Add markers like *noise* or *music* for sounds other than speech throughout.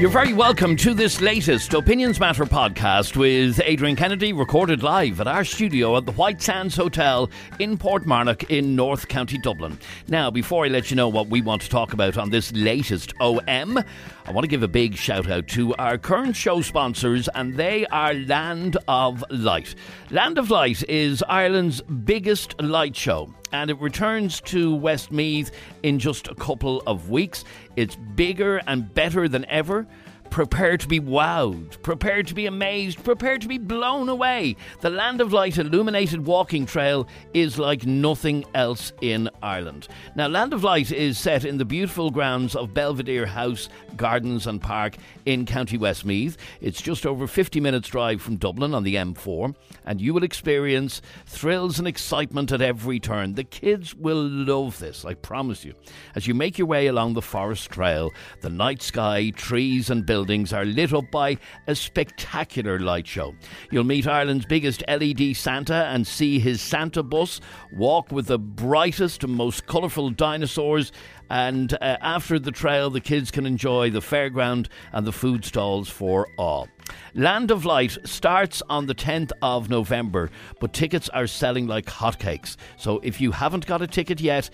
You're very welcome to this latest Opinions Matter podcast with Adrian Kennedy, recorded live at our studio at the White Sands Hotel in Portmarnock in North County Dublin. Now, before I let you know what we want to talk about on this latest OM, I want to give a big shout out to our current show sponsors, and they are Land of Light. Land of Light is Ireland's biggest light show and it returns to Westmeath in just a couple of weeks. It's bigger and better than ever. Prepare to be wowed, prepare to be amazed, prepare to be blown away. The Land of Light illuminated walking trail is like nothing else in Ireland. Now, Land of Light is set in the beautiful grounds of Belvedere House, Gardens and Park in County Westmeath. It's just over 50 minutes' drive from Dublin on the M4, and you will experience thrills and excitement at every turn. The kids will love this, I promise you. As you make your way along the forest trail, the night sky, trees, and buildings buildings are lit up by a spectacular light show. You'll meet Ireland's biggest LED Santa and see his Santa bus, walk with the brightest and most colourful dinosaurs, and uh, after the trail, the kids can enjoy the fairground and the food stalls for all. Land of Light starts on the 10th of November, but tickets are selling like hotcakes. So if you haven't got a ticket yet,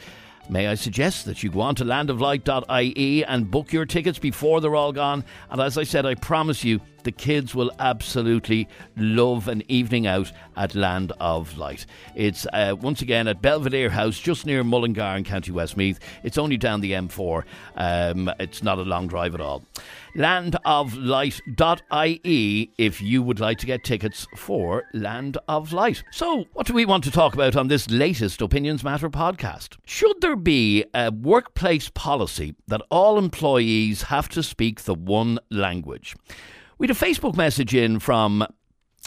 May I suggest that you go on to landoflight.ie and book your tickets before they're all gone? And as I said, I promise you, the kids will absolutely love an evening out at Land of Light. It's uh, once again at Belvedere House, just near Mullingar in County Westmeath. It's only down the M4. Um, it's not a long drive at all. Landoflight.ie if you would like to get tickets for Land of Light. So, what do we want to talk about on this latest Opinions Matter podcast? Should there be a workplace policy that all employees have to speak the one language? We had a Facebook message in from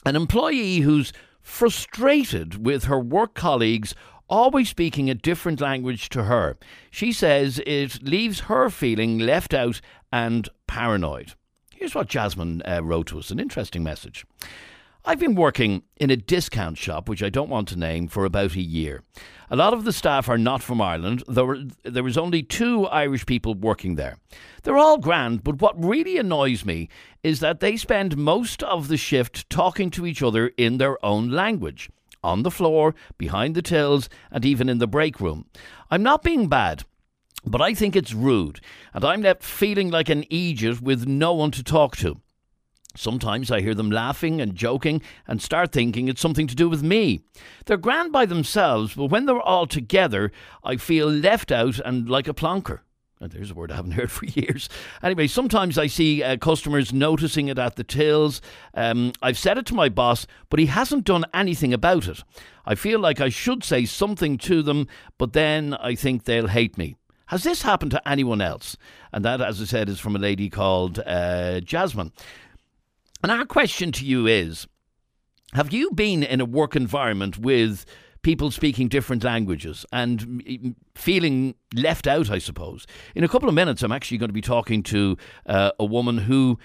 an employee who's frustrated with her work colleagues always speaking a different language to her. She says it leaves her feeling left out and paranoid. Here's what Jasmine uh, wrote to us an interesting message. I've been working in a discount shop, which I don't want to name, for about a year. A lot of the staff are not from Ireland, though there was only two Irish people working there. They're all grand, but what really annoys me is that they spend most of the shift talking to each other in their own language. On the floor, behind the tills, and even in the break room. I'm not being bad. But I think it's rude, and I'm left feeling like an idiot with no one to talk to. Sometimes I hear them laughing and joking and start thinking it's something to do with me. They're grand by themselves, but when they're all together, I feel left out and like a plonker. There's a word I haven't *laughs* heard for years. Anyway, sometimes I see uh, customers noticing it at the tills. Um, I've said it to my boss, but he hasn't done anything about it. I feel like I should say something to them, but then I think they'll hate me. Has this happened to anyone else? And that, as I said, is from a lady called uh, Jasmine. And our question to you is Have you been in a work environment with people speaking different languages and feeling left out, I suppose? In a couple of minutes, I'm actually going to be talking to uh, a woman who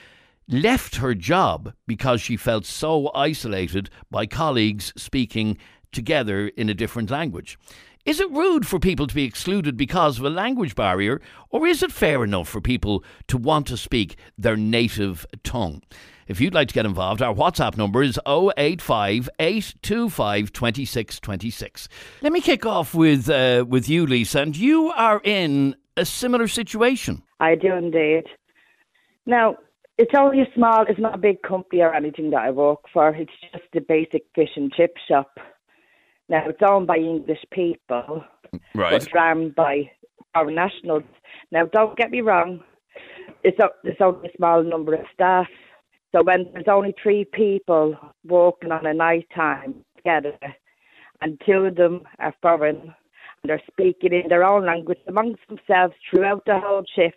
left her job because she felt so isolated by colleagues speaking together in a different language. Is it rude for people to be excluded because of a language barrier, or is it fair enough for people to want to speak their native tongue? If you'd like to get involved, our WhatsApp number is 085 825 2626. Let me kick off with, uh, with you, Lisa, and you are in a similar situation. I do indeed. Now, it's only a small, it's not a big company or anything that I work for. It's just a basic fish and chip shop. Now it's owned by English people, right? But run by our nationals. Now, don't get me wrong. It's a, it's only a small number of staff. So when there's only three people walking on a night time together, and two of them are foreign, and they're speaking in their own language amongst themselves throughout the whole shift,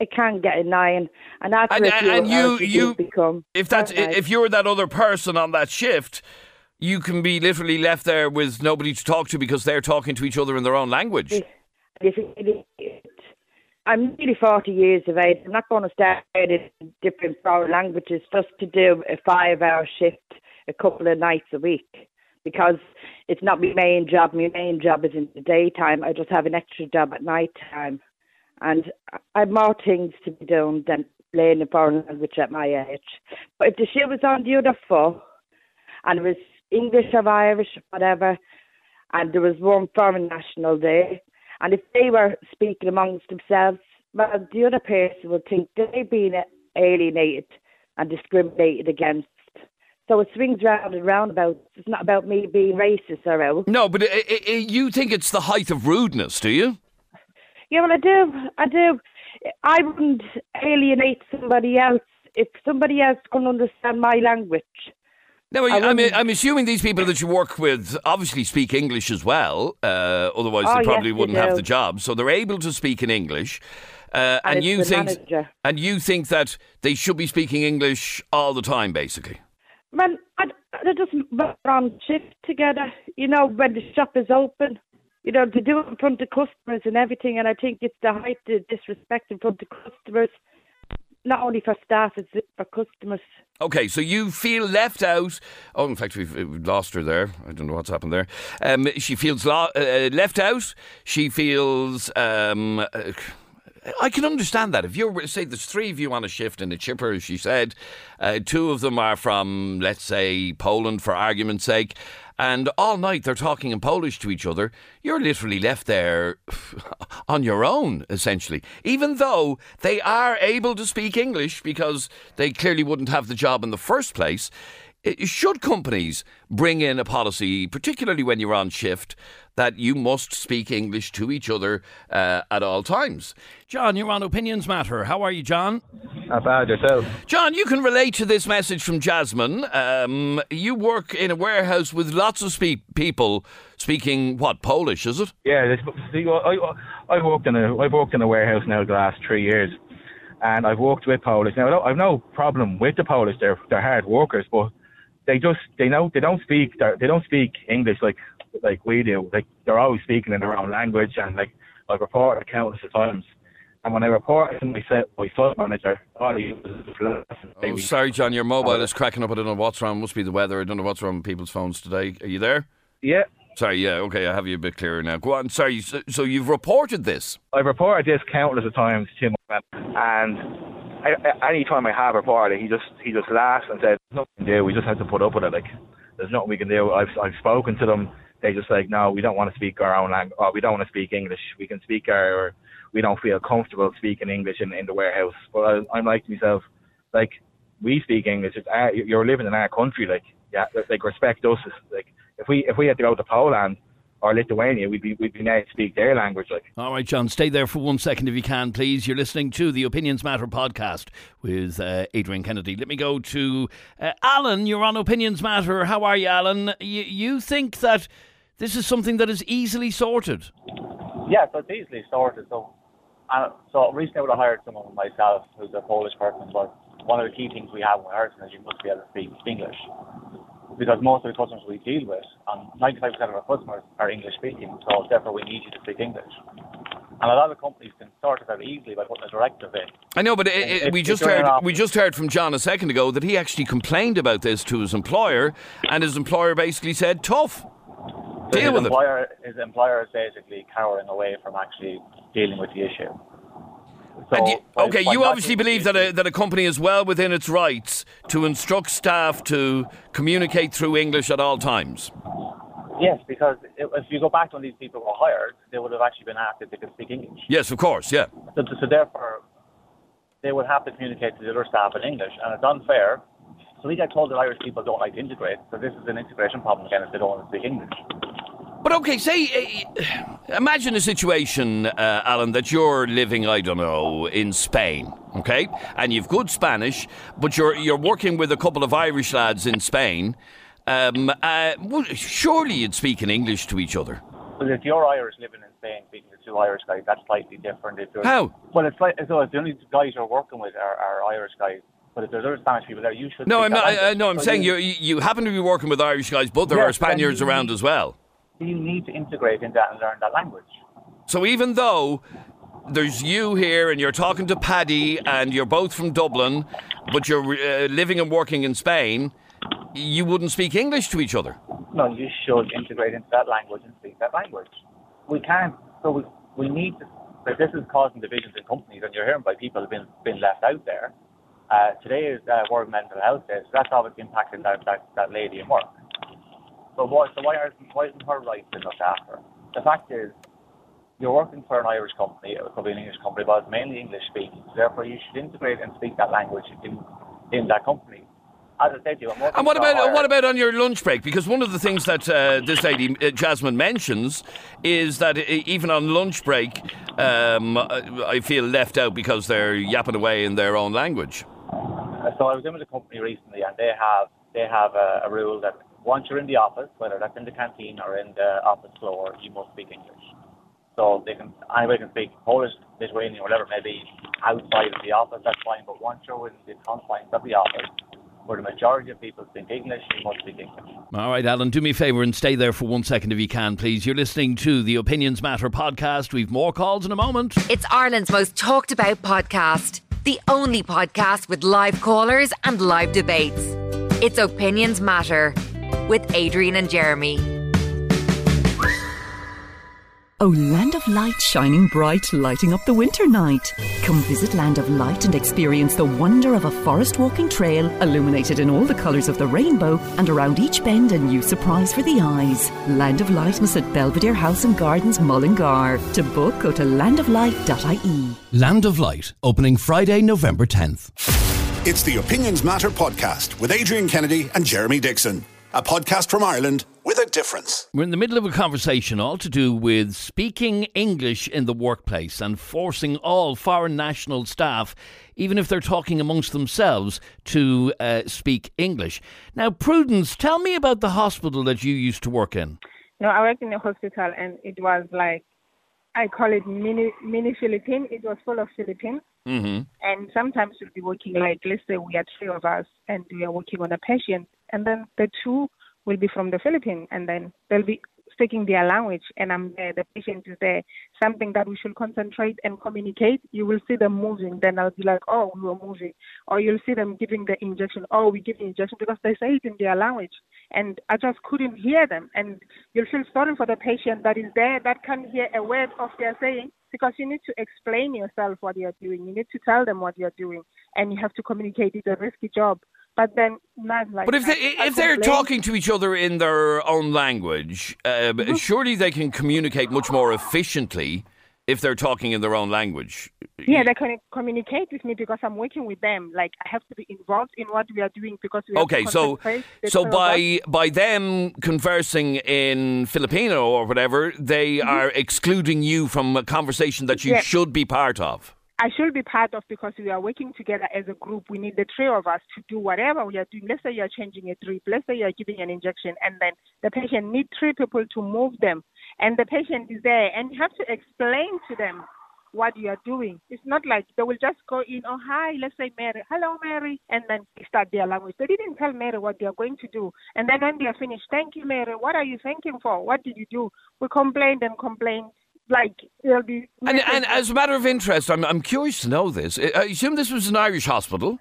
it can get annoying. And after and, a few and you, you become if that's if you're that other person on that shift, you can be literally left there with nobody to talk to because they're talking to each other in their own language. If, if it, I'm nearly 40 years of age. I'm not going to start in different foreign languages just to do a five hour shift a couple of nights a week because it's not my main job. My main job is in the daytime. I just have an extra job at night time. And I have more things to be doing than learning a foreign language at my age. But if the shoe was on the other foot and it was English or Irish, or whatever, and there was one foreign national there, and if they were speaking amongst themselves, well, the other person would think they've been alienated and discriminated against. So it swings round and round about. It's not about me being racist or else. No, but uh, uh, you think it's the height of rudeness, do you? Yeah, well, I do. I do. I wouldn't alienate somebody else if somebody else can understand my language. No, I am I'm assuming these people that you work with obviously speak English as well. Uh, otherwise, oh, they probably yes, wouldn't they have the job. So they're able to speak in English. Uh, and, and you think manager. and you think that they should be speaking English all the time, basically. Well, I, they just work on shift together. You know, when the shop is open, you know, to do it in front of customers and everything. And I think it's the height of disrespect in front of customers not only for staff, it's for customers. Okay, so you feel left out. Oh, in fact, we've, lost her there. I don't know what's happened there. Um, she feels lo- uh, left out. She feels. Um, uh, I can understand that. If you're, say, there's three of you on a shift in a chipper, as she said, uh, two of them are from, let's say, Poland for argument's sake, and all night they're talking in Polish to each other, you're literally left there *laughs* on your own, essentially. Even though they are able to speak English because they clearly wouldn't have the job in the first place. Should companies bring in a policy, particularly when you're on shift, that you must speak English to each other uh, at all times? John, you're on Opinions Matter. How are you, John? Not bad yourself. John, you can relate to this message from Jasmine. Um, you work in a warehouse with lots of spe- people speaking what Polish, is it? Yeah, see, I, I worked in a I've worked in a warehouse now the last three years, and I've worked with Polish. Now I've no problem with the Polish; they're they're hard workers, but they just they know they don't speak they don't speak English like like we do. Like they're always speaking in their own language, and like I've reported countless of times. And when I reported to my set, my site manager, all he Oh, sorry, John, your mobile is cracking up. I don't know what's wrong. Must be the weather. I don't know what's wrong with people's phones today. Are you there? Yeah. Sorry, yeah, okay, I have you a bit clearer now. Go on, sorry, so, so you've reported this? I've reported this countless of times to him, and any time I have a party, he just he just laughs and says, "Nothing to do. We just have to put up with it. Like, there's nothing we can do." I've I've spoken to them. They just like, "No, we don't want to speak our own language. We don't want to speak English. We can speak our. Or we don't feel comfortable speaking English in in the warehouse." But I, I'm like to myself, like, we speak English. It's our, you're living in our country. Like, yeah, like respect us. Like, if we if we had to go to Poland or Lithuania, we'd be we'd be now to speak their language. Like, all right, John, stay there for one second if you can, please. You're listening to the Opinions Matter podcast with uh, Adrian Kennedy. Let me go to uh, Alan. You're on Opinions Matter. How are you, Alan? You, you think that this is something that is easily sorted? Yeah, so it's easily sorted. So, uh, so recently I would have hired someone myself who's a Polish person, but one of the key things we have when we hire is you must be able to speak English because most of the customers we deal with, and 95% of our customers are English speaking, so therefore we need you to speak English. And a lot of companies can sort it out easily by putting a directive in. I know, but uh, it, uh, it, we just heard we just heard from John a second ago that he actually complained about this to his employer, and his employer basically said, "Tough, deal his with employer, it." His employer is basically cowering away from actually dealing with the issue. So, you, okay, you obviously believe that a, that a company is well within its rights to instruct staff to communicate through English at all times. Yes, because if you go back to when these people were hired, they would have actually been asked if they could speak English. Yes, of course, yeah. So, so therefore, they would have to communicate to the other staff in English, and it's unfair. So we get told that Irish people don't like to integrate, so this is an integration problem again if they don't want to speak English. But okay, say, uh, imagine a situation, uh, Alan, that you're living, I don't know, in Spain, okay, and you've good Spanish, but you're you're working with a couple of Irish lads in Spain. Um, uh, well, surely you'd speak in English to each other. Well, if you're Irish living in Spain, speaking to two Irish guys, that's slightly different. If How? Well, it's like so. If the only guys you're working with are, are Irish guys. But if there's other Spanish people there, you should. No, I'm not. I, no, I'm so saying you, you happen to be working with Irish guys, but there yes, are Spaniards you, around as well you need to integrate into that and learn that language. So even though there's you here and you're talking to Paddy and you're both from Dublin, but you're uh, living and working in Spain, you wouldn't speak English to each other. No, you should integrate into that language and speak that language. We can't. So we, we need to. Like this is causing divisions in companies, and you're hearing by people who've been been left out there. Uh, today is uh, World Mental Health Day, so that's obviously impacting that, that, that lady in work. But why, so why, are, why isn't her rights been looked after? The fact is, you're working for an Irish company, it could be an English company, but it's mainly English speaking. Therefore, you should integrate and speak that language in, in that company. As I said to you, And what about what about on your lunch break? Because one of the things that uh, this lady uh, Jasmine mentions is that even on lunch break, um, I I feel left out because they're yapping away in their own language. Uh, So I was in with a company recently, and they have they have a, a rule that once you're in the office, whether that's in the canteen or in the office floor, you must speak English. So they can anybody can speak Polish, Lithuanian, whatever maybe outside of the office. That's fine. But once you're within the confines of the office, where the majority of people speak English, you must speak English. All right, Alan, do me a favour and stay there for one second if you can, please. You're listening to the Opinions Matter podcast. We've more calls in a moment. It's Ireland's most talked about podcast, the only podcast with live callers and live debates. It's Opinions Matter with Adrian and Jeremy. Oh, Land of Light shining bright, lighting up the winter night. Come visit Land of Light and experience the wonder of a forest walking trail illuminated in all the colours of the rainbow and around each bend a new surprise for the eyes. Land of Light is at Belvedere House and Gardens, Mullingar. To book, go to landoflight.ie. Land of Light, opening Friday, November 10th. It's the Opinions Matter podcast with Adrian Kennedy and Jeremy Dixon. A podcast from Ireland with a difference. We're in the middle of a conversation all to do with speaking English in the workplace and forcing all foreign national staff, even if they're talking amongst themselves, to uh, speak English. Now, Prudence, tell me about the hospital that you used to work in. No, I worked in a hospital and it was like, I call it mini mini Philippine. It was full of Philippines. Mm-hmm. And sometimes we'll be working like, let's say we are three of us and we are working on a patient. And then the two will be from the Philippines and then they'll be speaking their language and I'm there, the patient is there. Something that we should concentrate and communicate. You will see them moving. Then I'll be like, oh, we were moving. Or you'll see them giving the injection. Oh, we give the injection because they say it in their language. And I just couldn't hear them. And you'll feel sorry for the patient that is there that can't hear a word of their saying because you need to explain yourself what you're doing. You need to tell them what you're doing. And you have to communicate. It's a risky job. But then, not like. But if they if they're talking to each other in their own language, uh, surely they can communicate much more efficiently if they're talking in their own language. Yeah, they can communicate with me because I'm working with them. Like I have to be involved in what we are doing because we Okay, so so by by them conversing in Filipino or whatever, they are excluding you from a conversation that you Yeah. should be part of. I should be part of because we are working together as a group. We need the three of us to do whatever we are doing. Let's say you are changing a drip. Let's say you are giving an injection, and then the patient need three people to move them, and the patient is there, and you have to explain to them what you are doing. It's not like they will just go in. Oh hi, let's say Mary. Hello Mary, and then start their language. They didn't tell Mary what they are going to do, and then when they are finished, thank you Mary. What are you thanking for? What did you do? We complained and complained. Like it'll be. And, and as a matter of interest, I'm, I'm curious to know this. I assume this was an Irish hospital.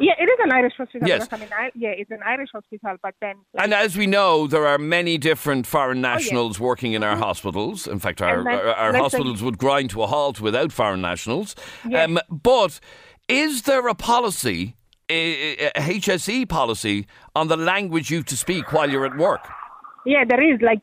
Yeah, it is an Irish hospital. Yes. I mean, I, yeah, it's an Irish hospital, but then like, And as we know, there are many different foreign nationals working in our hospitals. In fact, our, Oh, our, our hospitals would grind to a halt without foreign nationals. Yes. Um, but is there a policy, a, a HSE policy, on the language you have to speak while you're at work? yeah, there is like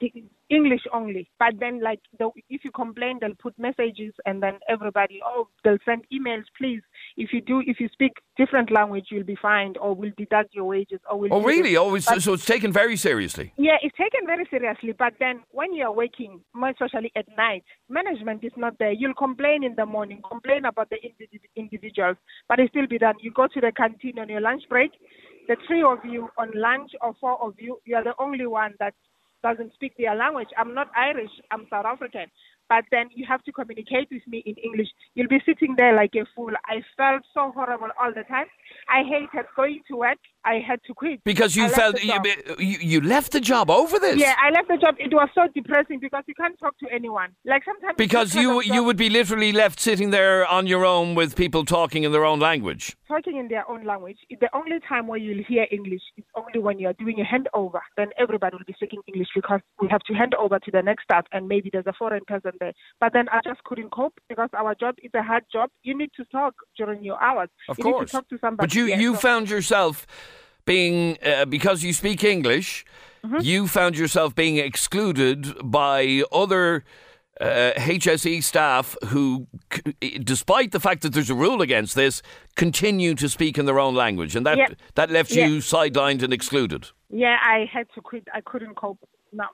English only. But then like the, if you complain, they'll put messages, and then everybody oh they'll send emails. Please, if you do, if you speak different language, you'll be fined, or we'll deduct your wages, or we'll. Oh, really? Oh, it's, But- so it's taken very seriously. Yeah, it's taken very seriously. But then when you're working, more especially at night, management is not there. You'll complain in the morning, complain about the individ- individuals, but it still be done. You go to the canteen on your lunch break. The three of you on lunch or four of you, you are the only one that doesn't speak their language. I'm not Irish. I'm South African. But then you have to communicate with me in English. You'll be sitting there like a fool. I felt so horrible all the time. I hated going to work I had to quit Because you felt you, you you left the job over this. Yeah, I left the job. It was so depressing because you can't talk to anyone. Like sometimes Because because you you would be literally left sitting there on your own with people talking in their own language. talking in their own language. The only time where you'll hear English is only when you're doing a handover. Then everybody will be speaking English because we have to hand over to the next staff and maybe there's a foreign person there. But then I just couldn't cope because our job is a hard job. You need to talk during your hours. Of you course. Need to talk to somebody. But you Yeah, you so- found yourself being uh, because you speak English, Mm-hmm. you found yourself being excluded by other uh, HSE staff who, c- despite the fact that there's a rule against this, continue to speak in their own language, and that Yeah. that left Yeah. you sidelined and excluded. Yeah, I had to quit. I couldn't cope. No.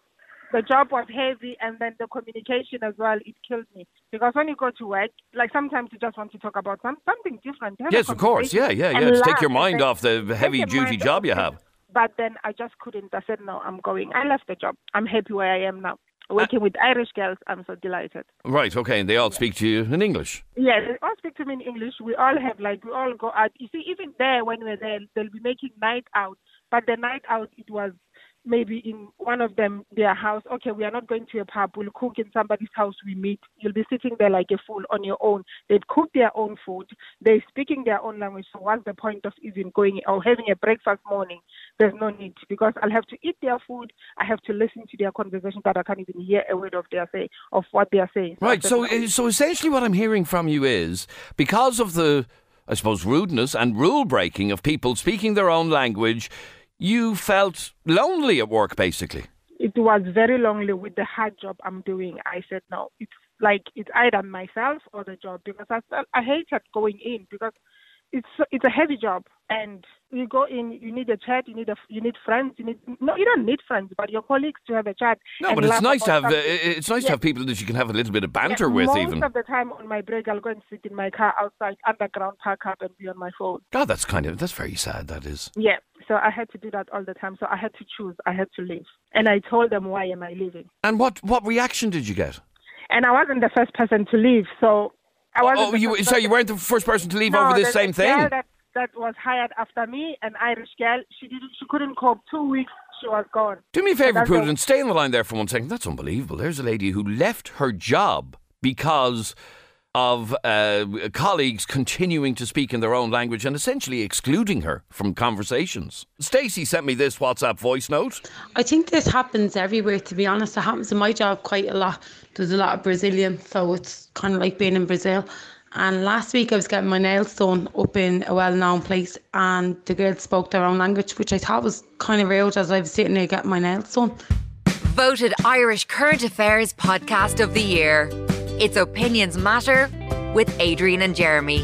The job was heavy and then the communication as well, it killed me. Because when you go to work, like sometimes you just want to talk about some, something different. Yes, of course. Yeah, yeah, yeah. To take your mind off the heavy duty job you have. But then I just couldn't. I said, no, I'm going. I left the job. I'm happy where I am now. Working with Irish girls, I'm so delighted. Right. Okay. And they all speak to you in English. Yeah, they all speak to me in English. We all have like we all go out. You see, even there when we're there, they'll be making night out. But the night out, it was maybe in one of them their house. Okay, we are not going to a pub. We'll cook in somebody's house. We meet. You'll be sitting there like a fool on your own. They've cooked their own food. They're speaking their own language. So what's the point of even going or having a breakfast morning? There's no need because I'll have to eat their food. I have to listen to their conversation, but I can't even hear a word of their say of what they are saying. Right. So, uh, so essentially, what I'm hearing from you is because of the, I suppose, rudeness and rule breaking of people speaking their own language, you felt lonely at work, basically. it was very lonely with the hard job I'm doing. I said no. It's like it's either myself or the job because I I hated going in because it's it's a heavy job and you go in you need a chat you need a you need friends you need no you don't need friends but your colleagues to have a chat No, but it's nice to have uh, something. it's nice to have people that you can have a little bit of banter with, most even. Most of the time on my break I'll go and sit in my car outside underground park up and be on my phone God, that's kind of that's very sad. That is. yeah so I had to do that all the time so I had to choose I had to leave and I told them why am I leaving And what what reaction did you get? and I wasn't the first person to leave. So. Oh, you so you weren't the first person to leave no, over this same thing. Girl that that was hired after me, an Irish girl. She didn't. She couldn't cope. Two weeks, she was gone. Do me a favour, Prudence. Stay on the line there for one second. That's unbelievable. There's a lady who left her job because of uh, colleagues continuing to speak in their own language and essentially excluding her from conversations. Stacey sent me this WhatsApp voice note. I think this happens everywhere, to be honest. It happens in my job quite a lot. There's a lot of Brazilian, so it's kind of like being in Brazil. And last week I was getting my nails done up in a well known place, and the girls spoke their own language, which I thought was kind of rude as I was sitting there getting my nails done. Voted Irish Current Affairs Podcast of the Year. It's Opinions Matter with Adrian and Jeremy.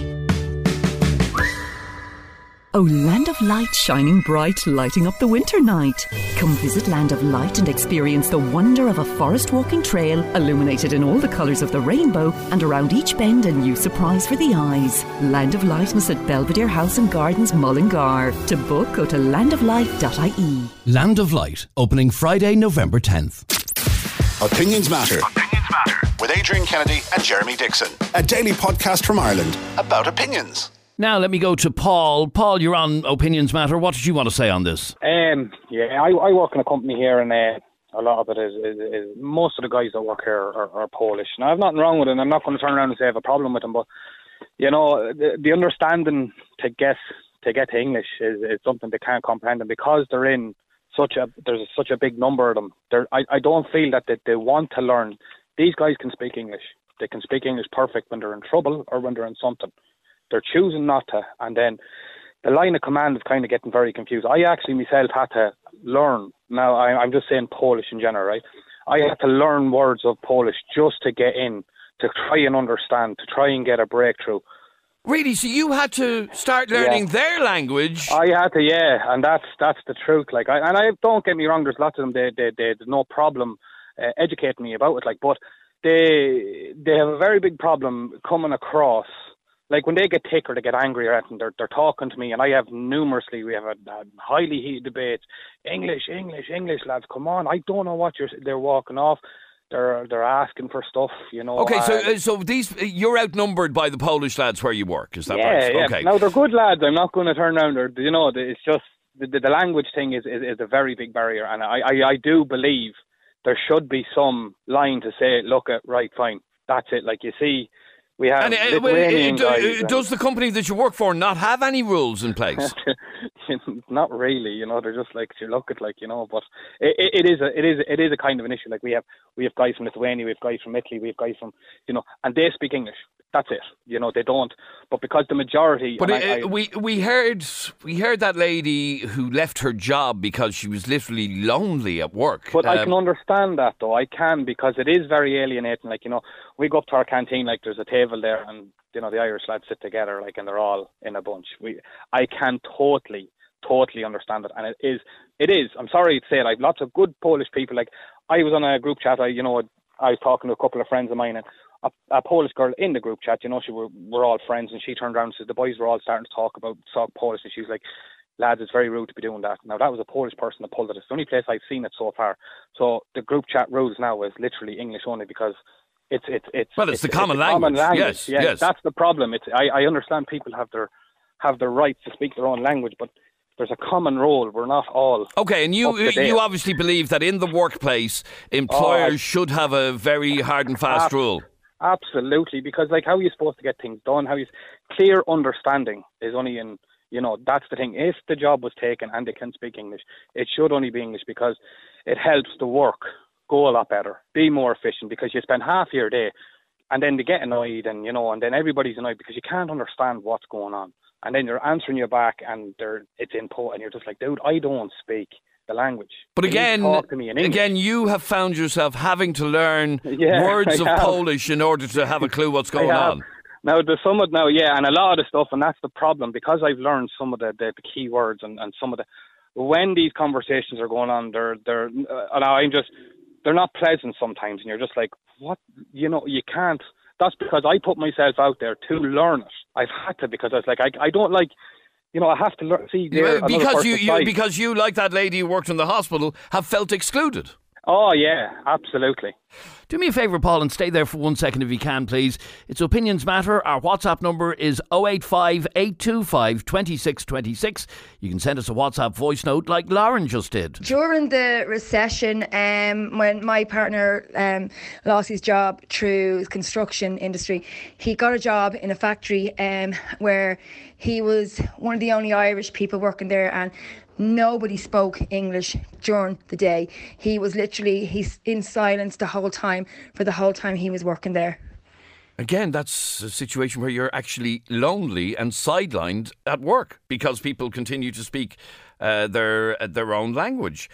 Oh, Land of Light shining bright, lighting up the winter night. Come visit Land of Light and experience the wonder of a forest walking trail illuminated in all the colours of the rainbow and around each bend a new surprise for the eyes. Land of Light is at Belvedere House and Gardens, Mullingar. To book, go to landoflight.ie. Land of Light, opening Friday, November 10th. Opinions Matter. Opinions matter. With Adrian Kennedy and Jeremy Dixon. A daily podcast from Ireland about opinions. Now let me go to Paul. Paul, you're on Opinions Matter. What did you want to say on this? Um, yeah, I, I work in a company here, and uh, a lot of it is, is, is most of the guys that work here are, are Polish. Now, I've nothing wrong with it. and I'm not going to turn around and say I have a problem with them, but you know, the, the understanding to get to get to English is, is something they can't comprehend, and because they're in such a there's such a big number of them, they're, I I don't feel that they, they want to learn. These guys can speak English. They can speak English perfect when they're in trouble or when they're in something. They're choosing not to, and then the line of command is kind of getting very confused. I actually myself had to learn. Now I, I'm just saying Polish in general, right? I had to learn words of Polish just to get in, to try and understand, to try and get a breakthrough. Really? So you had to start learning their language? I had to, yeah, and that's that's the truth. Like, I, and I don't get me wrong. There's lots of them. They they they there's no problem uh, educating me about it. Like, but they they have a very big problem coming across. Like when they get tick or they get angry or anything, they're they're talking to me, and I have numerously. We have a, a highly heated debate. English, English, English, lads, come on! I don't know what you're. They're walking off. They're they're asking for stuff. You know. Okay, so uh, so these you're outnumbered by the Polish lads where you work. Is that yeah, right? yeah. Okay. Now they're good lads. I'm not going to turn around. They're, you know, it's just the, the language thing is, is, is a very big barrier, and I, I, I do believe there should be some line to say, look at right, fine, that's it. Like you see, we have And uh, well, uh, do- does the company that you work for not have any rules in place? *laughs* *laughs* not really, you know. They're just like you look at like you know, but it, it, it is a it is it is a kind of an issue. Like we have we have guys from Lithuania, we have guys from Italy, we have guys from you know, and they speak English. That's it. You know, they don't. But because the majority, But uh, I, I, we we heard we heard that lady who left her job because she was literally lonely at work. But I Um, can understand that though. I can because it is very alienating. Like you know, we go up to our canteen, like there's a table there, and you know the Irish lads sit together, like, and they're all in a bunch. We, I can totally, totally understand it, and it is, it is. I'm sorry to say, like lots of good Polish people. Like I was on a group chat. I, you know, I was talking to a couple of friends of mine, and a, a Polish girl in the group chat. You know, she were we're all friends, and she turned around and said the boys were all starting to talk about talk Polish, and she was like. Lads, it's very rude to be doing that. Now that was a Polish person that pulled it. It's the only place I've seen it so far. So the group chat rules now is literally English only because it's it's it's Well, it's the a common common language. Yes, yeah, yes. That's the problem. It's I, I understand people have their have their right to speak their own language, but there's a common role. We're not all Okay, and you up to date. you obviously believe that in the workplace, oh, employers should have a very hard and fast Ab- rule. Absolutely, because like how are you supposed to get things done? How you clear understanding is only in you know that's the thing. If the job was taken and they can speak English, it should only be English because it helps the work go a lot better, be more efficient. Because you spend half your day, and then they get annoyed, and you know, and then everybody's annoyed because you can't understand what's going on, and then they're answering you back, and they're it's in po- and you're just like, dude, I don't speak the language. But You need to again, talk to me in again, you have found yourself having to learn *laughs* Yeah, words I of have. Polish in order to have a clue what's going on. Now there's some of now, yeah, and a lot of the stuff, and that's the problem because I've learned some of the, the, the key words and, and some of the when these conversations are going on, they're they're uh, I'm just they're not pleasant sometimes, and you're just like, what, you know, you can't. That's because I put myself out there to learn it. I've had to because I was like, I I don't like. You know, I have to learn. See, they're because you, you because you like that lady who worked in the hospital have felt excluded. Oh yeah, absolutely. Do me a favour, Paul, and stay there for one second if you can, please. It's Opinions Matter. Our WhatsApp number is 085 825 2626. You can send us a WhatsApp voice note like Lauren just did. During the recession, um, when my partner um, lost his job through his construction industry, he got a job in a factory um, where he was one of the only Irish people working there, and nobody spoke English during the day. He was literally he's in silence the whole time for the whole time he was working there. Again, that's a situation where you're actually lonely and sidelined at work because people continue to speak uh, their uh, their own language.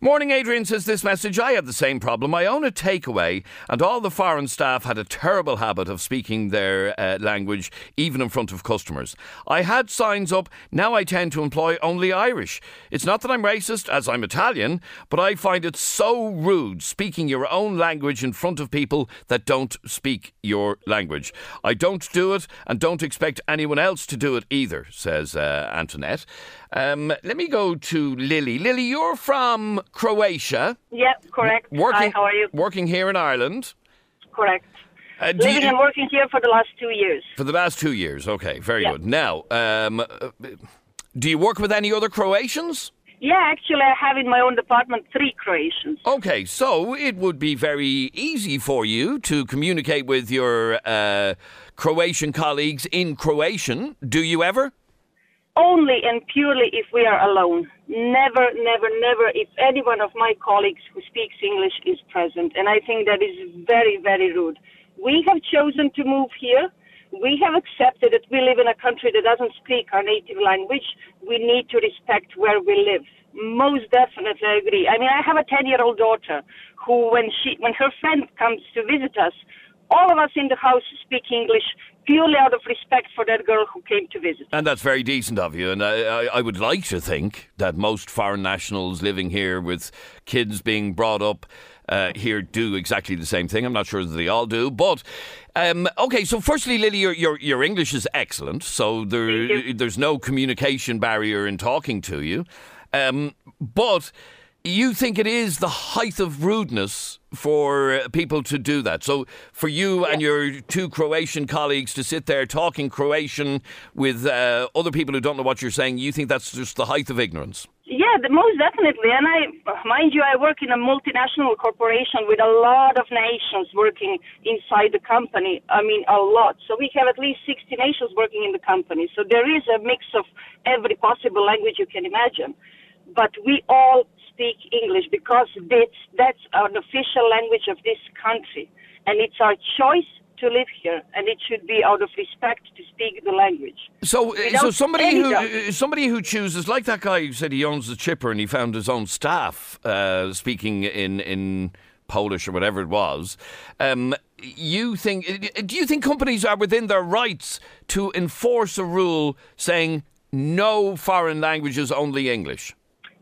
Morning, Adrian says this message. I had the same problem. I own a takeaway, and all the foreign staff had a terrible habit of speaking their uh, language, even in front of customers. I had signs up. Now I tend to employ only Irish. It's not that I'm racist, as I'm Italian, but I find it so rude speaking your own language in front of people that don't speak your language. I don't do it, and don't expect anyone else to do it either, says uh, Antoinette. Um, let me go to Lily. Lily, you're from Croatia. Yep, correct. Working, Hi, how are you? Working here in Ireland. Correct. Uh, Living you- and working here for the last two years. For the last two years. Okay, very Yeah. good. Now, um, uh, do you work with any other Croatians? Yeah, actually, I have in my own department three Croatians. Okay, so it would be very easy for you to communicate with your uh, Croatian colleagues in Croatian. Do you ever? Only and purely if we are alone. Never, never, never if any one of my colleagues who speaks English is present. And I think that is very, very rude. We have chosen to move here. We have accepted that we live in a country that doesn't speak our native language. We need to respect where we live. Most definitely I agree. I mean, I have a 10 year old daughter who, when she, when her friend comes to visit us, all of us in the house speak English purely out of respect for that girl who came to visit. And that's very decent of you. And I, I, I would like to think that most foreign nationals living here with kids being brought up uh, here do exactly the same thing. I'm not sure that they all do. But, um, okay, so firstly, Lily, your, your, your English is excellent. So there, there's no communication barrier in talking to you. Um, but you think it is the height of rudeness for uh, people to do that. So for you and your two Croatian colleagues to sit there talking Croatian with uh, other people who don't know what you're saying, you think that's just the height of ignorance? Yeah, the, most definitely. And I, mind you, I work in a multinational corporation with a lot of nations working inside the company. I mean, a lot. So we have at least 60 nations working in the company. So there is a mix of every possible language you can imagine. But we all speak English because that's, that's an official language of this country. And it's our choice to live here, and it should be out of respect to speak the language. So, uh, so somebody who uh, somebody who chooses, like that guy who said he owns the chipper and he found his own staff uh, speaking in in Polish or whatever it was. Um, you think? Uh, do you think companies are within their rights to enforce a rule saying no foreign languages, only English?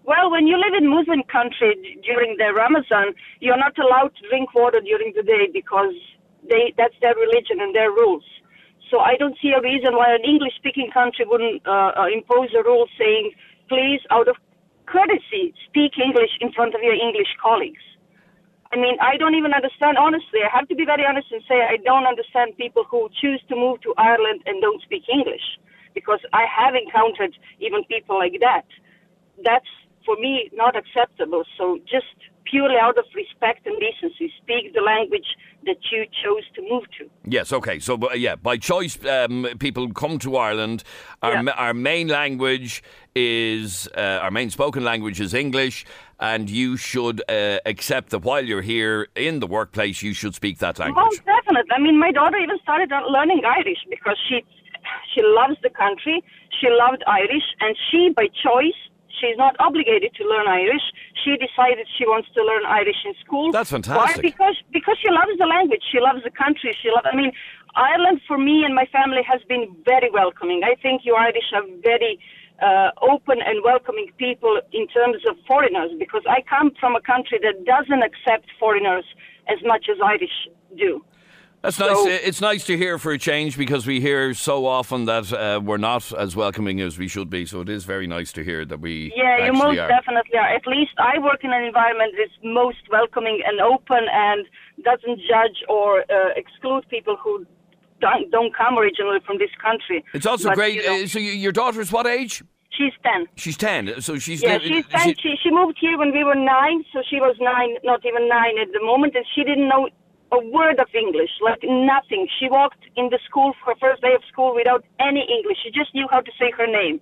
Well, when you live in Muslim country during the Ramadan, you're not allowed to drink water during the day because they that's their religion and their rules. So I don't see a reason why an English-speaking country wouldn't uh, uh, impose a rule saying, please, out of courtesy, speak English in front of your English colleagues. I mean, I don't even understand, honestly, I have to be very honest and say I don't understand people who choose to move to Ireland and don't speak English because I have encountered even people like that. That's for me not acceptable. So just purely out of respect and decency, speak the language that you chose to move to. Yes, okay. So, uh, yeah, by choice, um, people come to Ireland. Our, yeah. our main language is, uh, our main spoken language is English, and you should uh, accept that while you're here in the workplace, you should speak that language. Most definitely. I mean, my daughter even started learning Irish because she she loves the country. She loved Irish, and she, by choice, She's not obligated to learn Irish. She decided she wants to learn Irish in school. That's fantastic. Why? Because because she loves the language. She loves the country. She loves. I mean, Ireland for me and my family has been very welcoming. I think you Irish are very uh, open and welcoming people in terms of foreigners because I come from a country that doesn't accept foreigners as much as Irish do. That's nice. So, it's nice to hear for a change because we hear so often that uh, we're not as welcoming as we should be. So it is very nice to hear that we. Yeah, you most are. definitely are. At least I work in an environment that's most welcoming and open and doesn't judge or uh, exclude people who don't, don't come originally from this country. It's also but, great. You know, uh, so your daughter's what age? She's 10. She's 10. So she's. Yeah, she's 10. She, she moved here when we were nine, so she was nine, not even nine at the moment, and she didn't know a word of English, like nothing. She walked in the school for her first day of school without any English. She just knew how to say her name.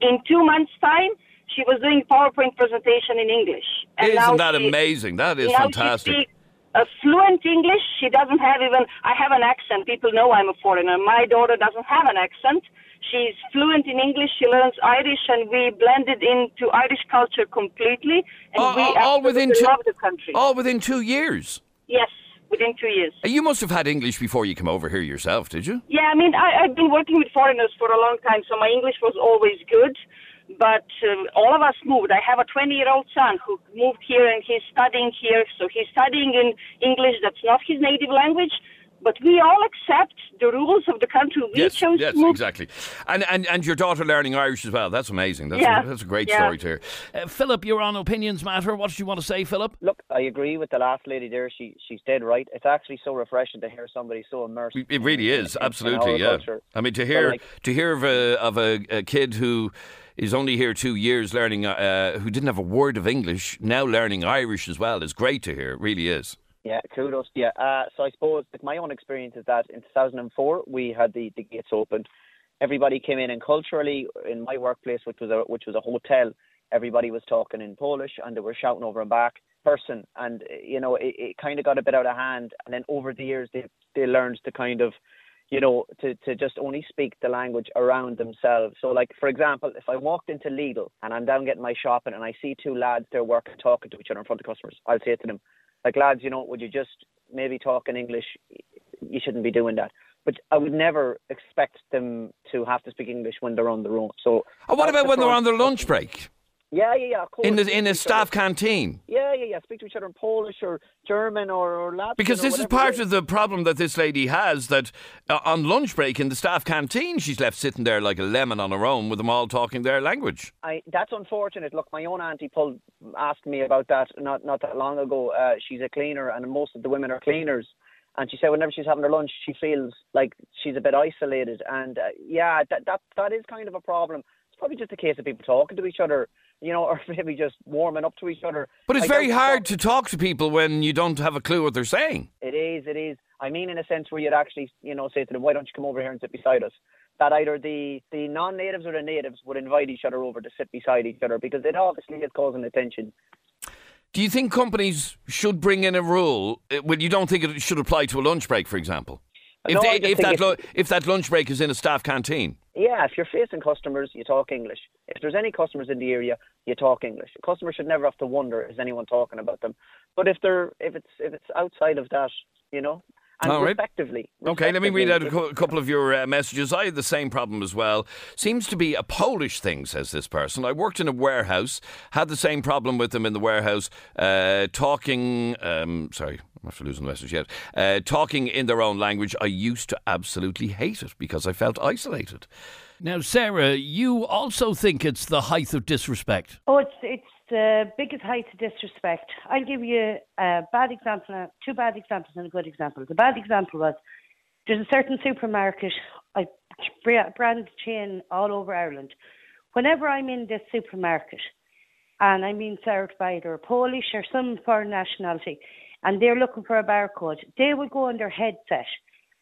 In two months' time, she was doing PowerPoint presentation in English. And Isn't that she, amazing? That is fantastic. a fluent English. She doesn't have even. I have an accent. People know I'm a foreigner. My daughter doesn't have an accent. She's fluent in English. She learns Irish, and we blended into Irish culture completely. And all, we all within two, love the country. All within two years. Yes within two years. You must have had English before you came over here yourself, did you? Yeah, I mean, I, have been working with foreigners for a long time, so my English was always good. But uh, all of us moved. I have a 20 year old son who moved here and he's studying here. So he's studying in English that's not his native language but we all accept the rules of the country we yes, chose yes, to move. exactly. And, and and your daughter learning Irish as well. That's amazing. That's, yeah. a, that's a great yeah. story to hear. Uh, Philip, you're on Opinions Matter. What did you want to say, Philip? Look, I agree with the last lady there. She She's dead right. It's actually so refreshing to hear somebody so immersed. It really in, is, in, absolutely, in yeah. Culture. I mean, to hear, like, to hear of, a, of a, a kid who is only here two years learning, uh, who didn't have a word of English, now learning Irish as well, is great to hear. It really is. Yeah, kudos. Yeah, uh, so I suppose like, my own experience is that in 2004 we had the, the gates opened. Everybody came in, and culturally, in my workplace, which was a which was a hotel, everybody was talking in Polish, and they were shouting over and back person, and you know it, it kind of got a bit out of hand. And then over the years, they they learned to kind of you know, to, to just only speak the language around themselves. So, like, for example, if I walked into Lidl and I'm down getting my shopping and I see two lads there working, talking to each other in front of customers, I'll say to them, like lads, you know, would you just maybe talk in English? You shouldn't be doing that. But I would never expect them to have to speak English when they're on their own. So, oh, what about when they're on their lunch break? Yeah, yeah, yeah. Of course. in the in each staff canteen? Yeah, yeah, yeah. Speak to each other in Polish or German or, or Latvian. Because this is part of the problem that this lady has that uh, on lunch break in the staff canteen, she's left sitting there like a lemon on her own with them all talking their language. I, that's unfortunate. Look, my own auntie pulled, asked me about that not not that long ago. Uh, she's a cleaner, and most of the women are cleaners. And she said whenever she's having her lunch, she feels like she's a bit isolated. And uh, yeah, that that that is kind of a problem. It's probably just a case of people talking to each other, you know, *laughs* or maybe just warming up to each other. But it's I very hard to talk to people when you don't have a clue what they're saying. It is, it is. I mean, in a sense where you'd actually, you know, say to them, "Why don't you come over here and sit beside us?" That either the the non-natives or the natives would invite each other over to sit beside each other because it obviously is causing attention. Do you think companies should bring in a rule? uh, Well, you don't think it should apply to a lunch break, for example? If, No, they, if that lu- if that lunch break is in a staff canteen, Yeah, if you're facing customers, you talk English. If there's any customers in the area, you talk English. Customers should never have to wonder is anyone talking about them. But if they're if it's if it's outside of that, you know, and All right. respectively. Okay, let me read out a, couple of your uh, messages. I had the same problem as well. Seems to be a Polish thing, says this person. I worked in a warehouse, had the same problem with them in the warehouse, uh, talking. Um, sorry, I'm after losing the message yet. Uh, talking in their own language. I used to absolutely hate it because I felt isolated. Now, Sarah, you also think it's the height of disrespect. Oh, it's it's the biggest height of disrespect. I'll give you a bad example, two bad examples and a good example. The bad example was there's a certain supermarket, I brand chain all over Ireland. Whenever I'm in this supermarket and I'm being served by either a Polish or some foreign nationality, and they're looking for a barcode, they will go on their headset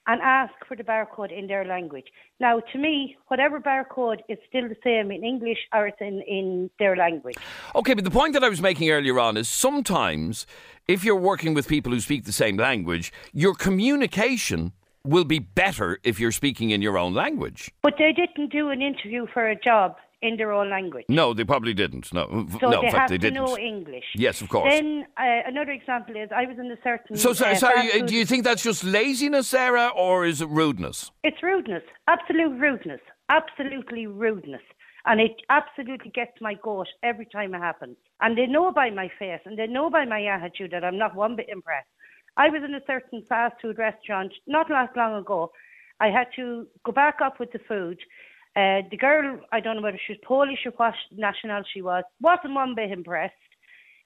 and ask for the barcode in their language. Now, to me, whatever barcode is still the same in English or it's in, in their language. Okay, but the point that I was making earlier on is sometimes if you're working with people who speak the same language, your communication will be better if you're speaking in your own language. But they didn't do an interview for a job in their own language. No, they probably didn't. No, So no, they in fact, have they to didn't. know English. Yes, of course. Then uh, another example is I was in a certain. so, so uh, sorry, uh, do you think that's just laziness, Sarah, or is it rudeness? It's rudeness, absolute rudeness, absolutely rudeness. And it absolutely gets my goat every time it happens. And they know by my face and they know by my attitude that I'm not one bit impressed. I was in a certain fast food restaurant not that long ago. I had to go back up with the food. Uh, the girl, I don't know whether she was Polish or what national she was, wasn't one bit impressed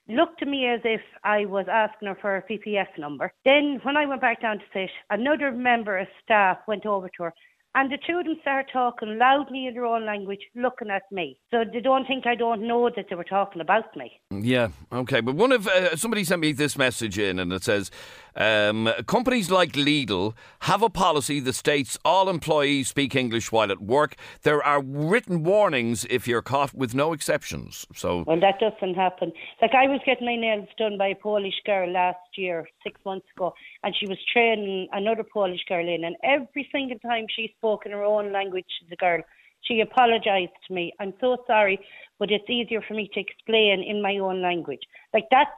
looked to me as if I was asking her for a PPS number. Then, when I went back down to sit, another member of staff went over to her, and the two of them started talking loudly in their own language, looking at me. So they don't think I don't know that they were talking about me. Yeah, okay. But one of uh, somebody sent me this message in, and it says um, companies like Lidl have a policy that states all employees speak English while at work. There are written warnings if you're caught, with no exceptions. So Well, that doesn't happen. Like I was getting my nails done by a Polish girl last year, six months ago, and she was training another Polish girl in, and every single time she spoke in her own language to the girl, she apologised to me. I'm so sorry, but it's easier for me to explain in my own language. Like that's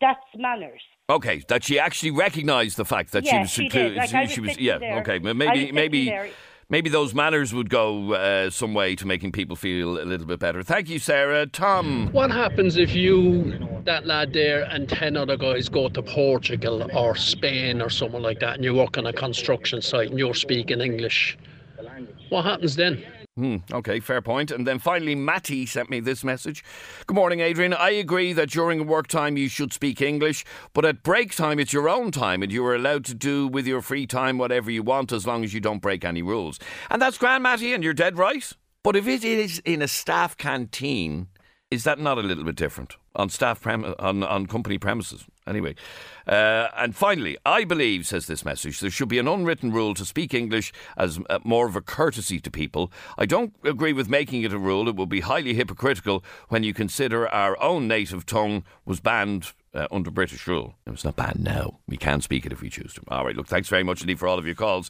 that's manners. Okay, that she actually recognised the fact that she Yeah, was she did. secluded. Like, I was she was, yeah. there. Okay, but I was maybe maybe there. maybe those manners would go uh, some way to making people feel a little bit better. Thank you, Sarah. Tom. What happens if you, that lad there, and 10 other guys go to Portugal or Spain or somewhere like that, and you work on a construction site and you're speaking English? What happens then? Hmm, okay, fair point. And then finally, Matty sent me this message. Good morning, Adrian. I agree that during work time you should speak English, but at break time it's your own time and you are allowed to do with your free time whatever you want as long as you don't break any rules. And that's grand, Matty, and you're dead right. But if it is in a staff canteen, is that not a little bit different on staff prem- on on company premises? Anyway, uh, and finally, I believe, says this message, there should be an unwritten rule to speak English as uh, more of a courtesy to people. I don't agree with making it a rule. It will be highly hypocritical when you consider our own native tongue was banned. Uh, under British rule. It's not banned now. We can speak it if we choose to. All right, look, thanks very much indeed for all of your calls.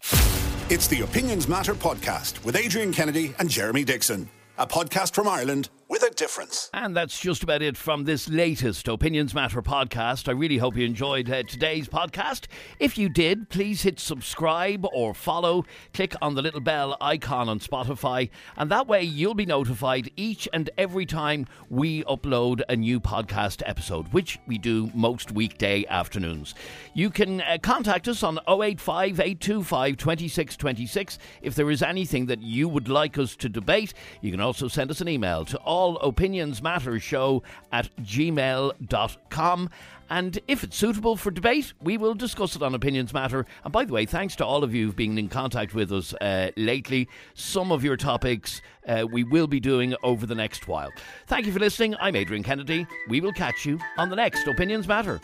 It's the Opinions Matter podcast with Adrian Kennedy and Jeremy Dixon, a podcast from Ireland difference. And that's just about it from this latest Opinions Matter podcast. I really hope you enjoyed uh, today's podcast. If you did, please hit subscribe or follow. Click on the little bell icon on Spotify, and that way you'll be notified each and every time we upload a new podcast episode, which we do most weekday afternoons. You can uh, contact us on 085 825 2626 if there is anything that you would like us to debate. You can also send us an email to allopinionsmattershow at gmail.com. And if it's suitable for debate, we will discuss it on Opinions Matter. And by the way, thanks to all of you who've been in contact with us uh, lately. Some of your topics uh, we will be doing over the next while. Thank you for listening. I'm Adrian Kennedy. We will catch you on the next Opinions Matter.